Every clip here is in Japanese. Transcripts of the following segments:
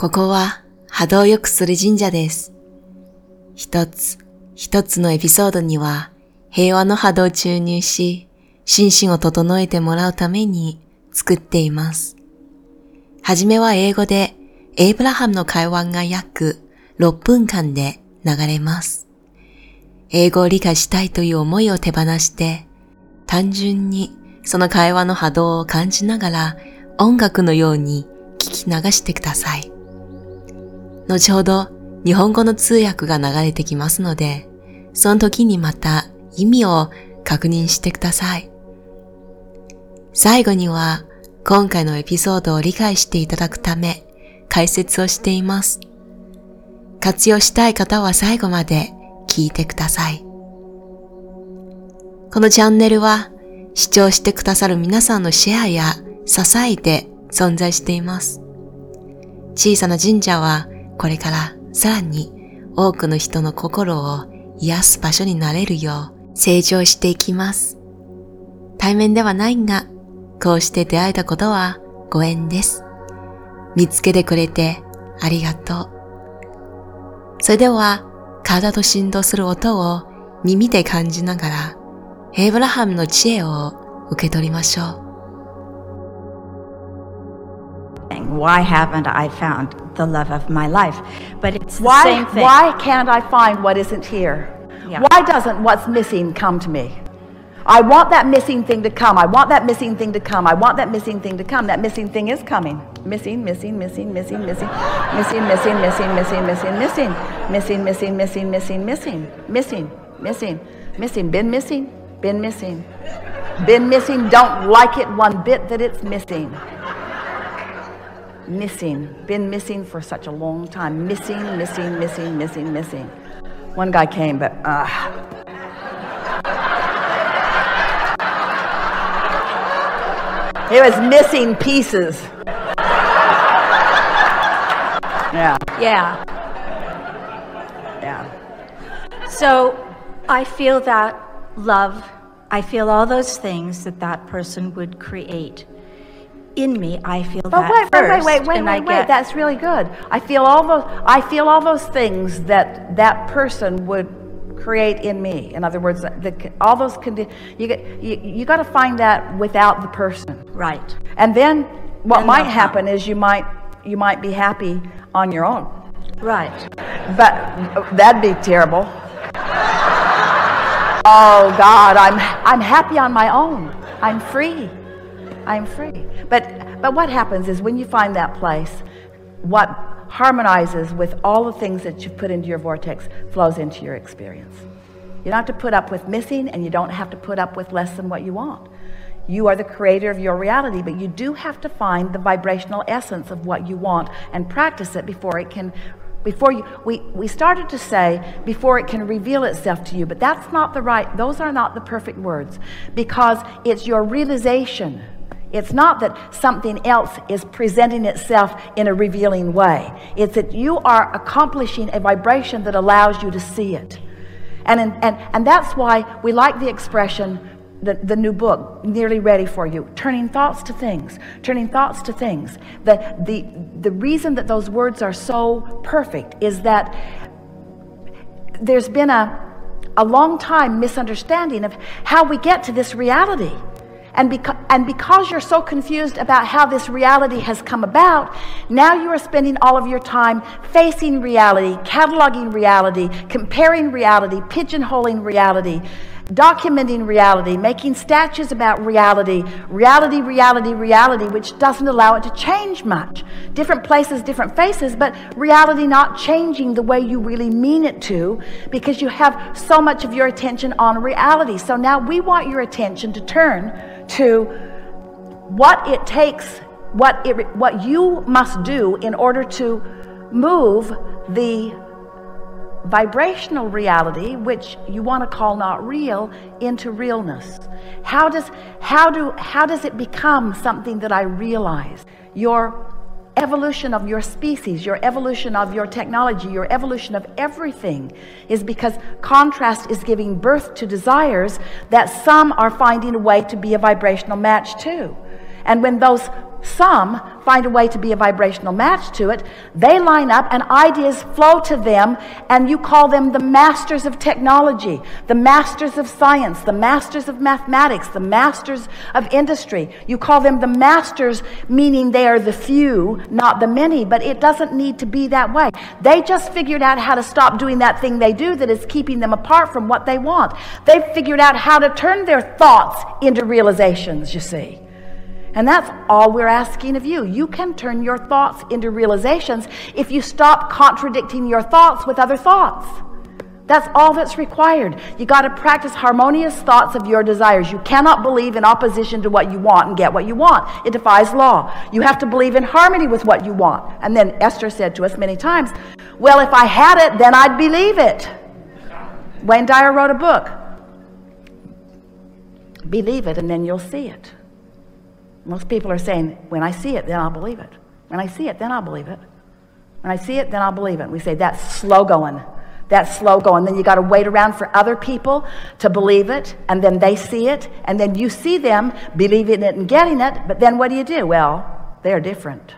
ここは波動を良くする神社です。一つ一つのエピソードには平和の波動を注入し、心身を整えてもらうために作っています。はじめは英語でエイブラハムの会話が約6分間で流れます。英語を理解したいという思いを手放して、単純にその会話の波動を感じながら音楽のように聞き流してください。後ほど日本語の通訳が流れてきますので、その時にまた意味を確認してください。最後には今回のエピソードを理解していただくため解説をしています。活用したい方は最後まで聞いてください。このチャンネルは視聴してくださる皆さんのシェアや支えで存在しています。小さな神社はこれからさらに多くの人の心を癒す場所になれるよう成長していきます。対面ではないが、こうして出会えたことはご縁です。見つけてくれてありがとう。それでは、体と振動する音を耳で感じながら、エイブラハムの知恵を受け取りましょう。Why haven't I found the love of my life? But it's the Why, same thing. why can't I find what isn't here? Yeah. Why doesn't what's missing come to me? I want that missing thing to come. I want that missing thing to come. I want that missing thing to come. That missing thing is coming. Missing, missing, missing, missing, missing, missing, missing, missing, missing, missing, missing, missing, missing, missing, missing, missing, missing, missing, missing, been missing, been missing, been missing. Don't like it one bit that it's missing missing, been missing for such a long time. Missing, missing, missing, missing, missing. One guy came, but uh, he was missing pieces. Yeah, Yeah. yeah. So I feel that love, I feel all those things that that person would create. In me, I feel But that wait, wait, first, wait, wait, wait, and I wait, wait. get That's really good. I feel all those. I feel all those things that that person would create in me. In other words, the, all those condi- you get you, you got to find that without the person. right. And then what Then might happen is you might you might be happy on your own. Right. But that'd be terrible. Oh God, I'm I'm happy on my own. I'm free. I'm free. But but what happens is when you find that place, what harmonizes with all the things that you've put into your vortex flows into your experience. You don't have to put up with missing and you don't have to put up with less than what you want. You are the creator of your reality, but you do have to find the vibrational essence of what you want and practice it before it can before you we, we started to say before it can reveal itself to you, but that's not the right those are not the perfect words because it's your realization. It's not that something else is presenting itself in a revealing way. It's that you are accomplishing a vibration that allows you to see it. And, and, and that's why we like the expression, the, the new book, nearly ready for you, turning thoughts to things, turning thoughts to things. The, the, the reason that those words are so perfect is that there's been a, a long time misunderstanding of how we get to this reality. And, beca- and because you're so confused about how this reality has come about, now you are spending all of your time facing reality, cataloging reality, comparing reality, pigeonholing reality, documenting reality, making statues about reality, reality, reality, reality, which doesn't allow it to change much. Different places, different faces, but reality not changing the way you really mean it to because you have so much of your attention on reality. So now we want your attention to turn to what it takes, what, it, what you must do in order to move the vibrational reality, which you want to call not real, into realness. How does, how, do, how does it become something that I realize? Your evolution of your species, your evolution of your technology, your evolution of everything is because contrast is giving birth to desires that some are finding a way to be a vibrational match to. And when those Some find a way to be a vibrational match to it. They line up and ideas flow to them, and you call them the masters of technology, the masters of science, the masters of mathematics, the masters of industry. You call them the masters, meaning they are the few, not the many, but it doesn't need to be that way. They just figured out how to stop doing that thing they do that is keeping them apart from what they want. They've figured out how to turn their thoughts into realizations, you see. And that's all we're asking of you. You can turn your thoughts into realizations if you stop contradicting your thoughts with other thoughts. That's all that's required. You got to practice harmonious thoughts of your desires. You cannot believe in opposition to what you want and get what you want. It defies law. You have to believe in harmony with what you want. And then Esther said to us many times, Well, if I had it, then I'd believe it. Wayne Dyer wrote a book. Believe it, and then you'll see it. Most people are saying, when I see it, then I'll believe it. When I see it, then I'll believe it. When I see it, then I'll believe it. We say, that's slow going. That's slow going. Then you got to wait around for other people to believe it, and then they see it, and then you see them believing it and getting it, but then what do you do? Well, they're different.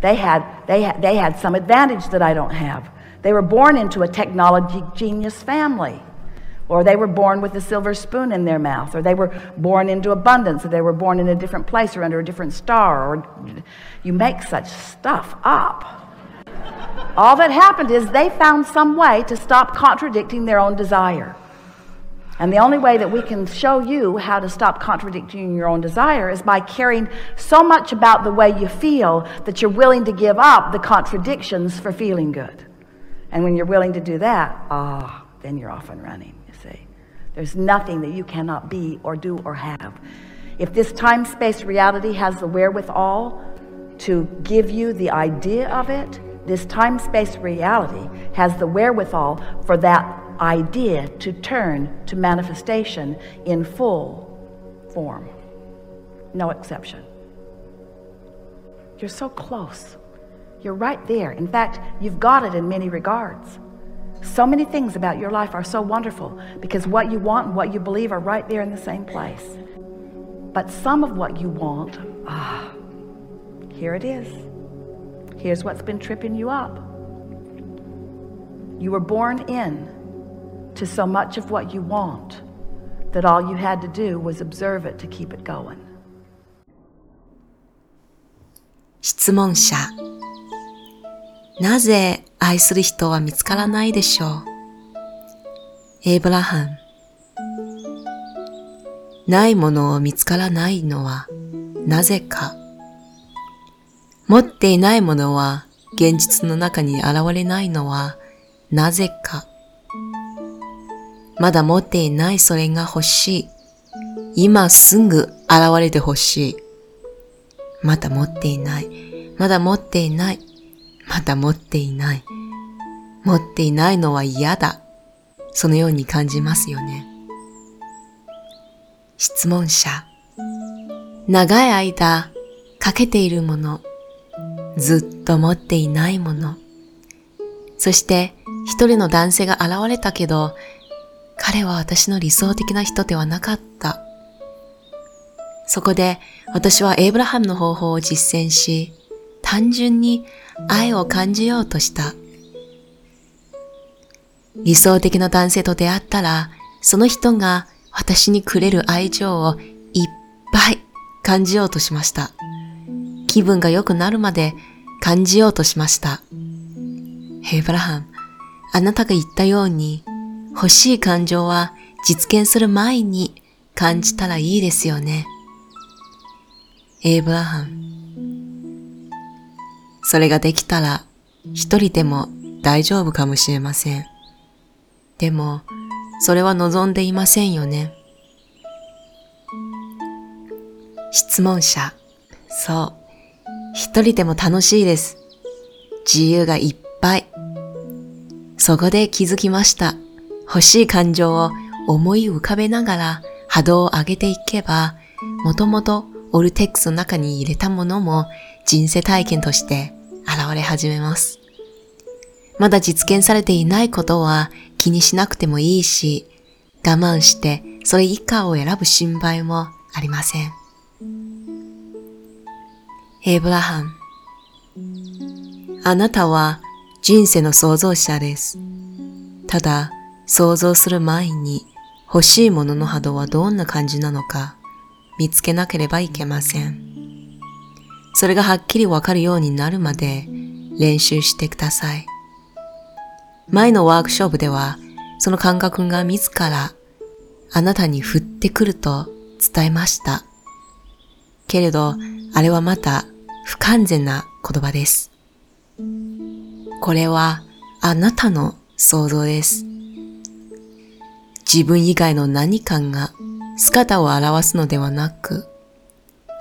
They had, they had, they had some advantage that I don't have. They were born into a technology genius family or they were born with a silver spoon in their mouth, or they were born into abundance, or they were born in a different place or under a different star, or you make such stuff up. All that happened is they found some way to stop contradicting their own desire. And the only way that we can show you how to stop contradicting your own desire is by caring so much about the way you feel that you're willing to give up the contradictions for feeling good. And when you're willing to do that, ah, oh, then you're off and running. There's nothing that you cannot be or do or have. If this time space reality has the wherewithal to give you the idea of it, this time space reality has the wherewithal for that idea to turn to manifestation in full form. No exception. You're so close. You're right there. In fact, you've got it in many regards. So many things about your life are so wonderful because what you want and what you believe are right there in the same place. But some of what you want, ah, here it is. Here's what's been tripping you up. You were born in to so much of what you want that all you had to do was observe it to keep it going. 質問者 なぜ愛する人は見つからないでしょう？エイブラハンないものを見つからないのはなぜか持っていないものは現実の中に現れないのはなぜかまだ持っていないそれが欲しい。今すぐ現れて欲しい。まだ持っていない。まだ持っていない。まだ持っていない。持っていないのは嫌だ。そのように感じますよね。質問者。長い間かけているもの。ずっと持っていないもの。そして一人の男性が現れたけど、彼は私の理想的な人ではなかった。そこで私はエイブラハムの方法を実践し、単純に愛を感じようとした。理想的な男性と出会ったら、その人が私にくれる愛情をいっぱい感じようとしました。気分が良くなるまで感じようとしました。ヘイブラハム、あなたが言ったように、欲しい感情は実現する前に感じたらいいですよね。エイブラハム、それができたら一人でも大丈夫かもしれません。でも、それは望んでいませんよね。質問者。そう。一人でも楽しいです。自由がいっぱい。そこで気づきました。欲しい感情を思い浮かべながら波動を上げていけば、もともとオルテックスの中に入れたものも人生体験として現れ始めます。まだ実現されていないことは気にしなくてもいいし、我慢してそれ以下を選ぶ心配もありません。エブラハム。あなたは人生の創造者です。ただ、想像する前に欲しいものの波動はどんな感じなのか見つけなければいけません。それがはっきりわかるようになるまで練習してください。前のワークショップではその感覚が自らあなたに降ってくると伝えました。けれど、あれはまた不完全な言葉です。これはあなたの想像です。自分以外の何かが姿を表すのではなく、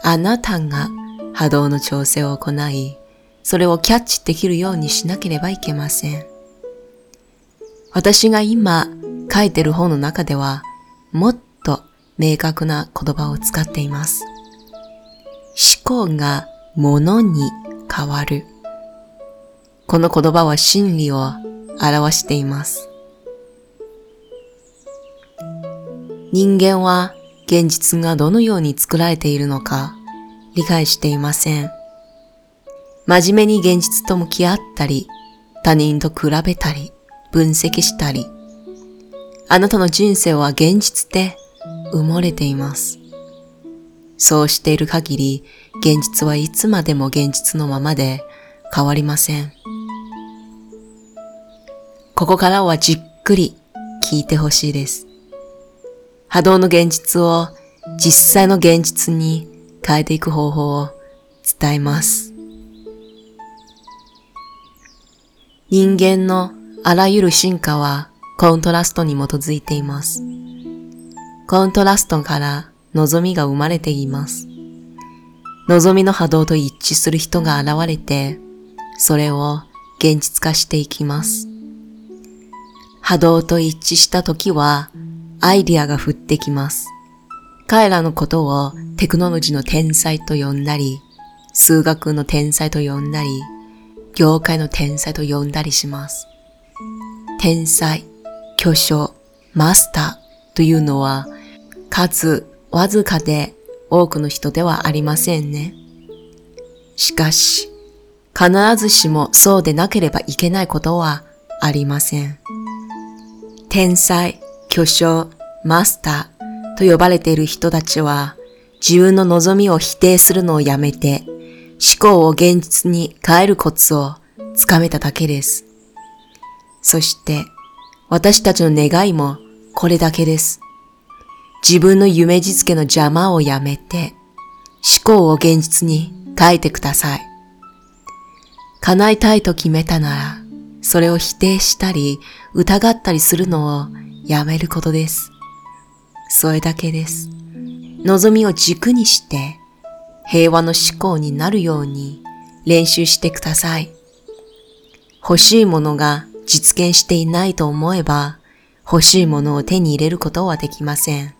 あなたが波動の調整を行い、それをキャッチできるようにしなければいけません。私が今書いてる本の中では、もっと明確な言葉を使っています。思考が物に変わる。この言葉は真理を表しています。人間は現実がどのように作られているのか理解していません。真面目に現実と向き合ったり、他人と比べたり、分析したり、あなたの人生は現実で埋もれています。そうしている限り、現実はいつまでも現実のままで変わりません。ここからはじっくり聞いてほしいです。波動の現実を実際の現実に変えていく方法を伝えます。人間のあらゆる進化はコントラストに基づいています。コントラストから望みが生まれています。望みの波動と一致する人が現れて、それを現実化していきます。波動と一致した時は、アイディアが降ってきます。彼らのことをテクノロジーの天才と呼んだり、数学の天才と呼んだり、業界の天才と呼んだりします。天才、巨匠、マスターというのは、数わずかで多くの人ではありませんね。しかし、必ずしもそうでなければいけないことはありません。天才、巨匠、マスターと呼ばれている人たちは自分の望みを否定するのをやめて思考を現実に変えるコツをつかめただけです。そして私たちの願いもこれだけです。自分の夢実現の邪魔をやめて思考を現実に変えてください。叶えたいと決めたならそれを否定したり疑ったりするのをやめることです。それだけです。望みを軸にして平和の思考になるように練習してください。欲しいものが実現していないと思えば欲しいものを手に入れることはできません。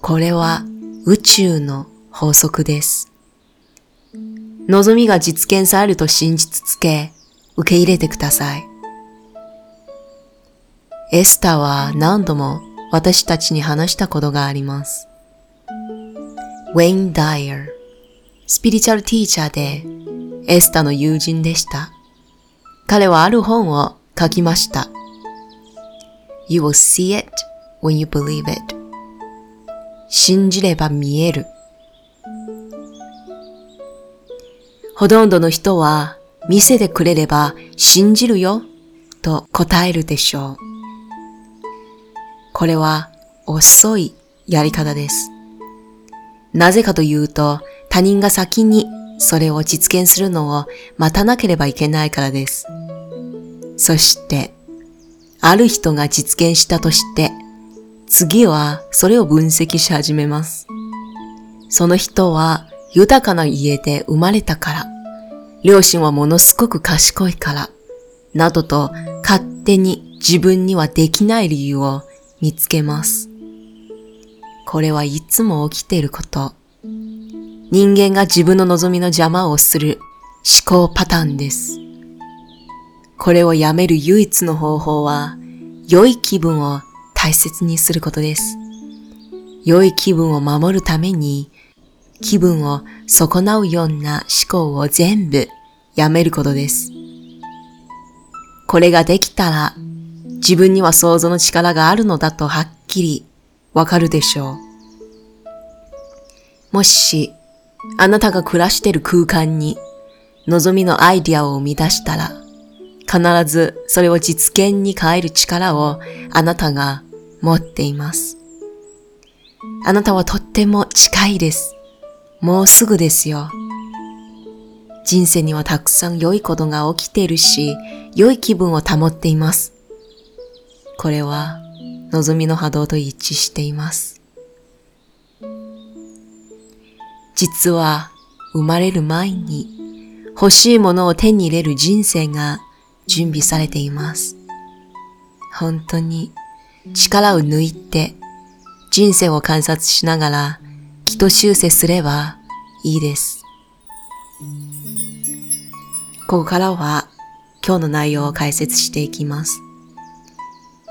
これは宇宙の法則です。望みが実現されると信じつけ受け入れてください。エスタは何度も私たちに話したことがあります。ウェイン・ダイアー、スピリチュアルティーチャーでエスタの友人でした。彼はある本を書きました。You will see it when you believe it. 信じれば見える。ほとんどの人は見せてくれれば信じるよと答えるでしょう。これは遅いやり方です。なぜかというと他人が先にそれを実現するのを待たなければいけないからです。そして、ある人が実現したとして、次はそれを分析し始めます。その人は豊かな家で生まれたから、両親はものすごく賢いから、などと勝手に自分にはできない理由を見つけます。これはいつも起きていること。人間が自分の望みの邪魔をする思考パターンです。これをやめる唯一の方法は、良い気分を大切にすることです。良い気分を守るために、気分を損なうような思考を全部やめることです。これができたら自分には想像の力があるのだとはっきりわかるでしょう。もしあなたが暮らしている空間に望みのアイディアを生み出したら必ずそれを実現に変える力をあなたが持っています。あなたはとっても近いです。もうすぐですよ。人生にはたくさん良いことが起きているし、良い気分を保っています。これは望みの波動と一致しています。実は生まれる前に欲しいものを手に入れる人生が準備されています。本当に力を抜いて人生を観察しながら気と修正すればいいです。ここからは今日の内容を解説していきます。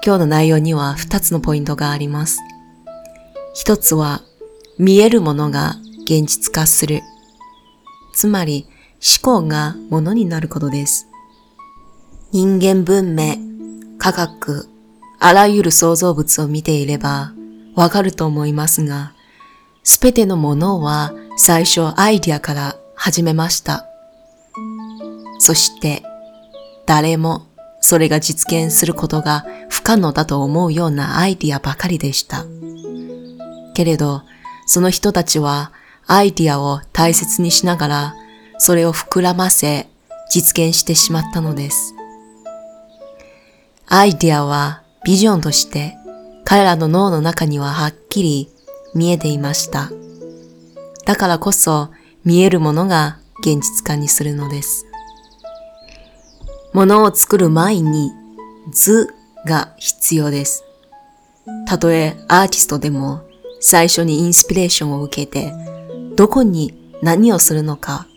今日の内容には2つのポイントがあります。一つは見えるものが現実化する。つまり思考がものになることです。人間文明、科学、あらゆる創造物を見ていればわかると思いますが、すべてのものは最初アイディアから始めました。そして誰もそれが実現することが不可能だと思うようなアイディアばかりでした。けれど、その人たちはアイディアを大切にしながら、それを膨らませ、実現してしまったのです。アイディアはビジョンとして彼らの脳の中にははっきり見えていました。だからこそ見えるものが現実化にするのです。ものを作る前に図が必要です。たとえアーティストでも最初にインスピレーションを受けてどこに何をするのか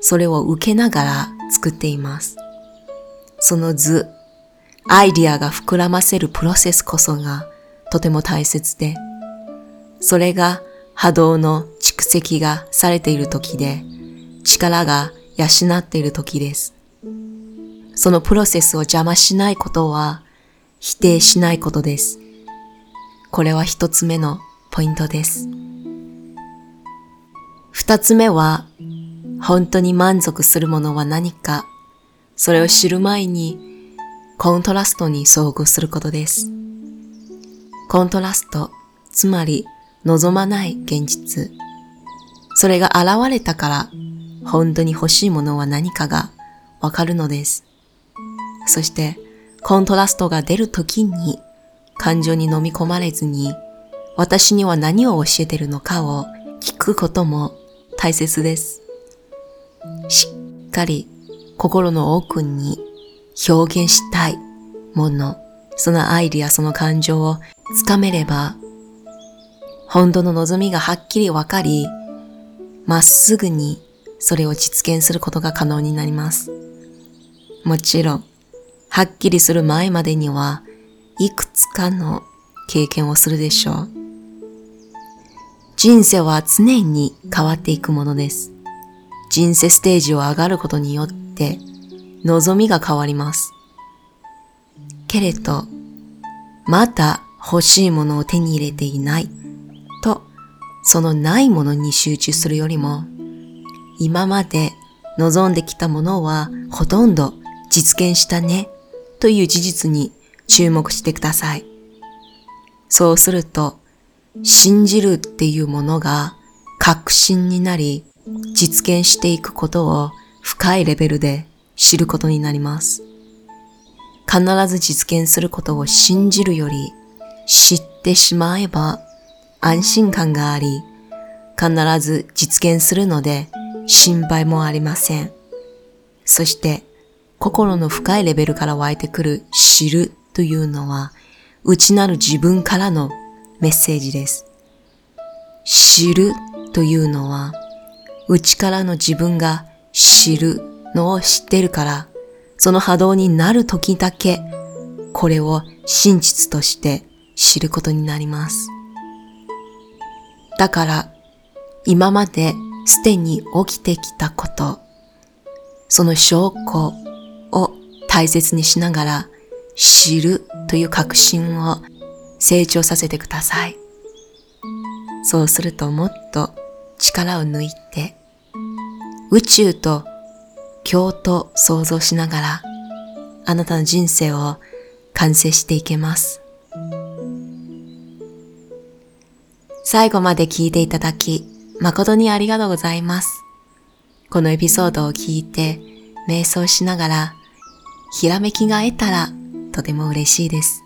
それを受けながら作っています。その図、アイディアが膨らませるプロセスこそがとても大切で、それが波動の蓄積がされている時で、力が養っている時です。そのプロセスを邪魔しないことは否定しないことです。これは一つ目のポイントです。二つ目は、本当に満足するものは何か、それを知る前にコントラストに遭遇することです。コントラスト、つまり望まない現実。それが現れたから、本当に欲しいものは何かがわかるのです。そして、コントラストが出るときに、感情に飲み込まれずに、私には何を教えてるのかを聞くことも大切です。しっかり心の奥に表現したいもの、そのアイディア、その感情をつかめれば、本当の望みがはっきりわかり、まっすぐにそれを実現することが可能になります。もちろん、はっきりする前までには、いくつかの経験をするでしょう。人生は常に変わっていくものです。人生ステージを上がることによって、望みが変わります。けれど、また欲しいものを手に入れていないと、そのないものに集中するよりも、今まで望んできたものはほとんど実現したねという事実に注目してください。そうすると、信じるっていうものが確信になり、実現していくことを深いレベルで知ることになります。必ず実現することを信じるより知ってしまえば安心感があり、必ず実現するので心配もありません。そして心の深いレベルから湧いてくる知るというのは内なる自分からのメッセージです。知るというのは内からの自分が知るのを知ってるから、その波動になる時だけこれを真実として知ることになります。だから、今まですでに起きてきたこと、その証拠大切にしながら知るという確信を成長させてください。そうするともっと力を抜いて宇宙と京と想像しながらあなたの人生を完成していけます。最後まで聞いていただき誠にありがとうございます。このエピソードを聞いて瞑想しながらひらめきが得たらとても嬉しいです。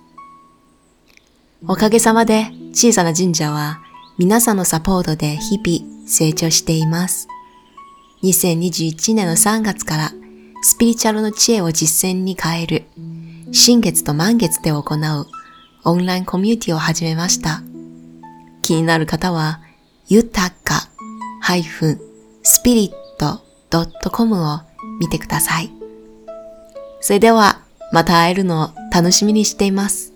おかげさまで小さな神社は皆さんのサポートで日々成長しています。2021年の3月からスピリチュアルの知恵を実践に変える新月と満月で行うオンラインコミュニティを始めました。気になる方は豊か -spirit.com を見てください。それではまた会えるのを楽しみにしています。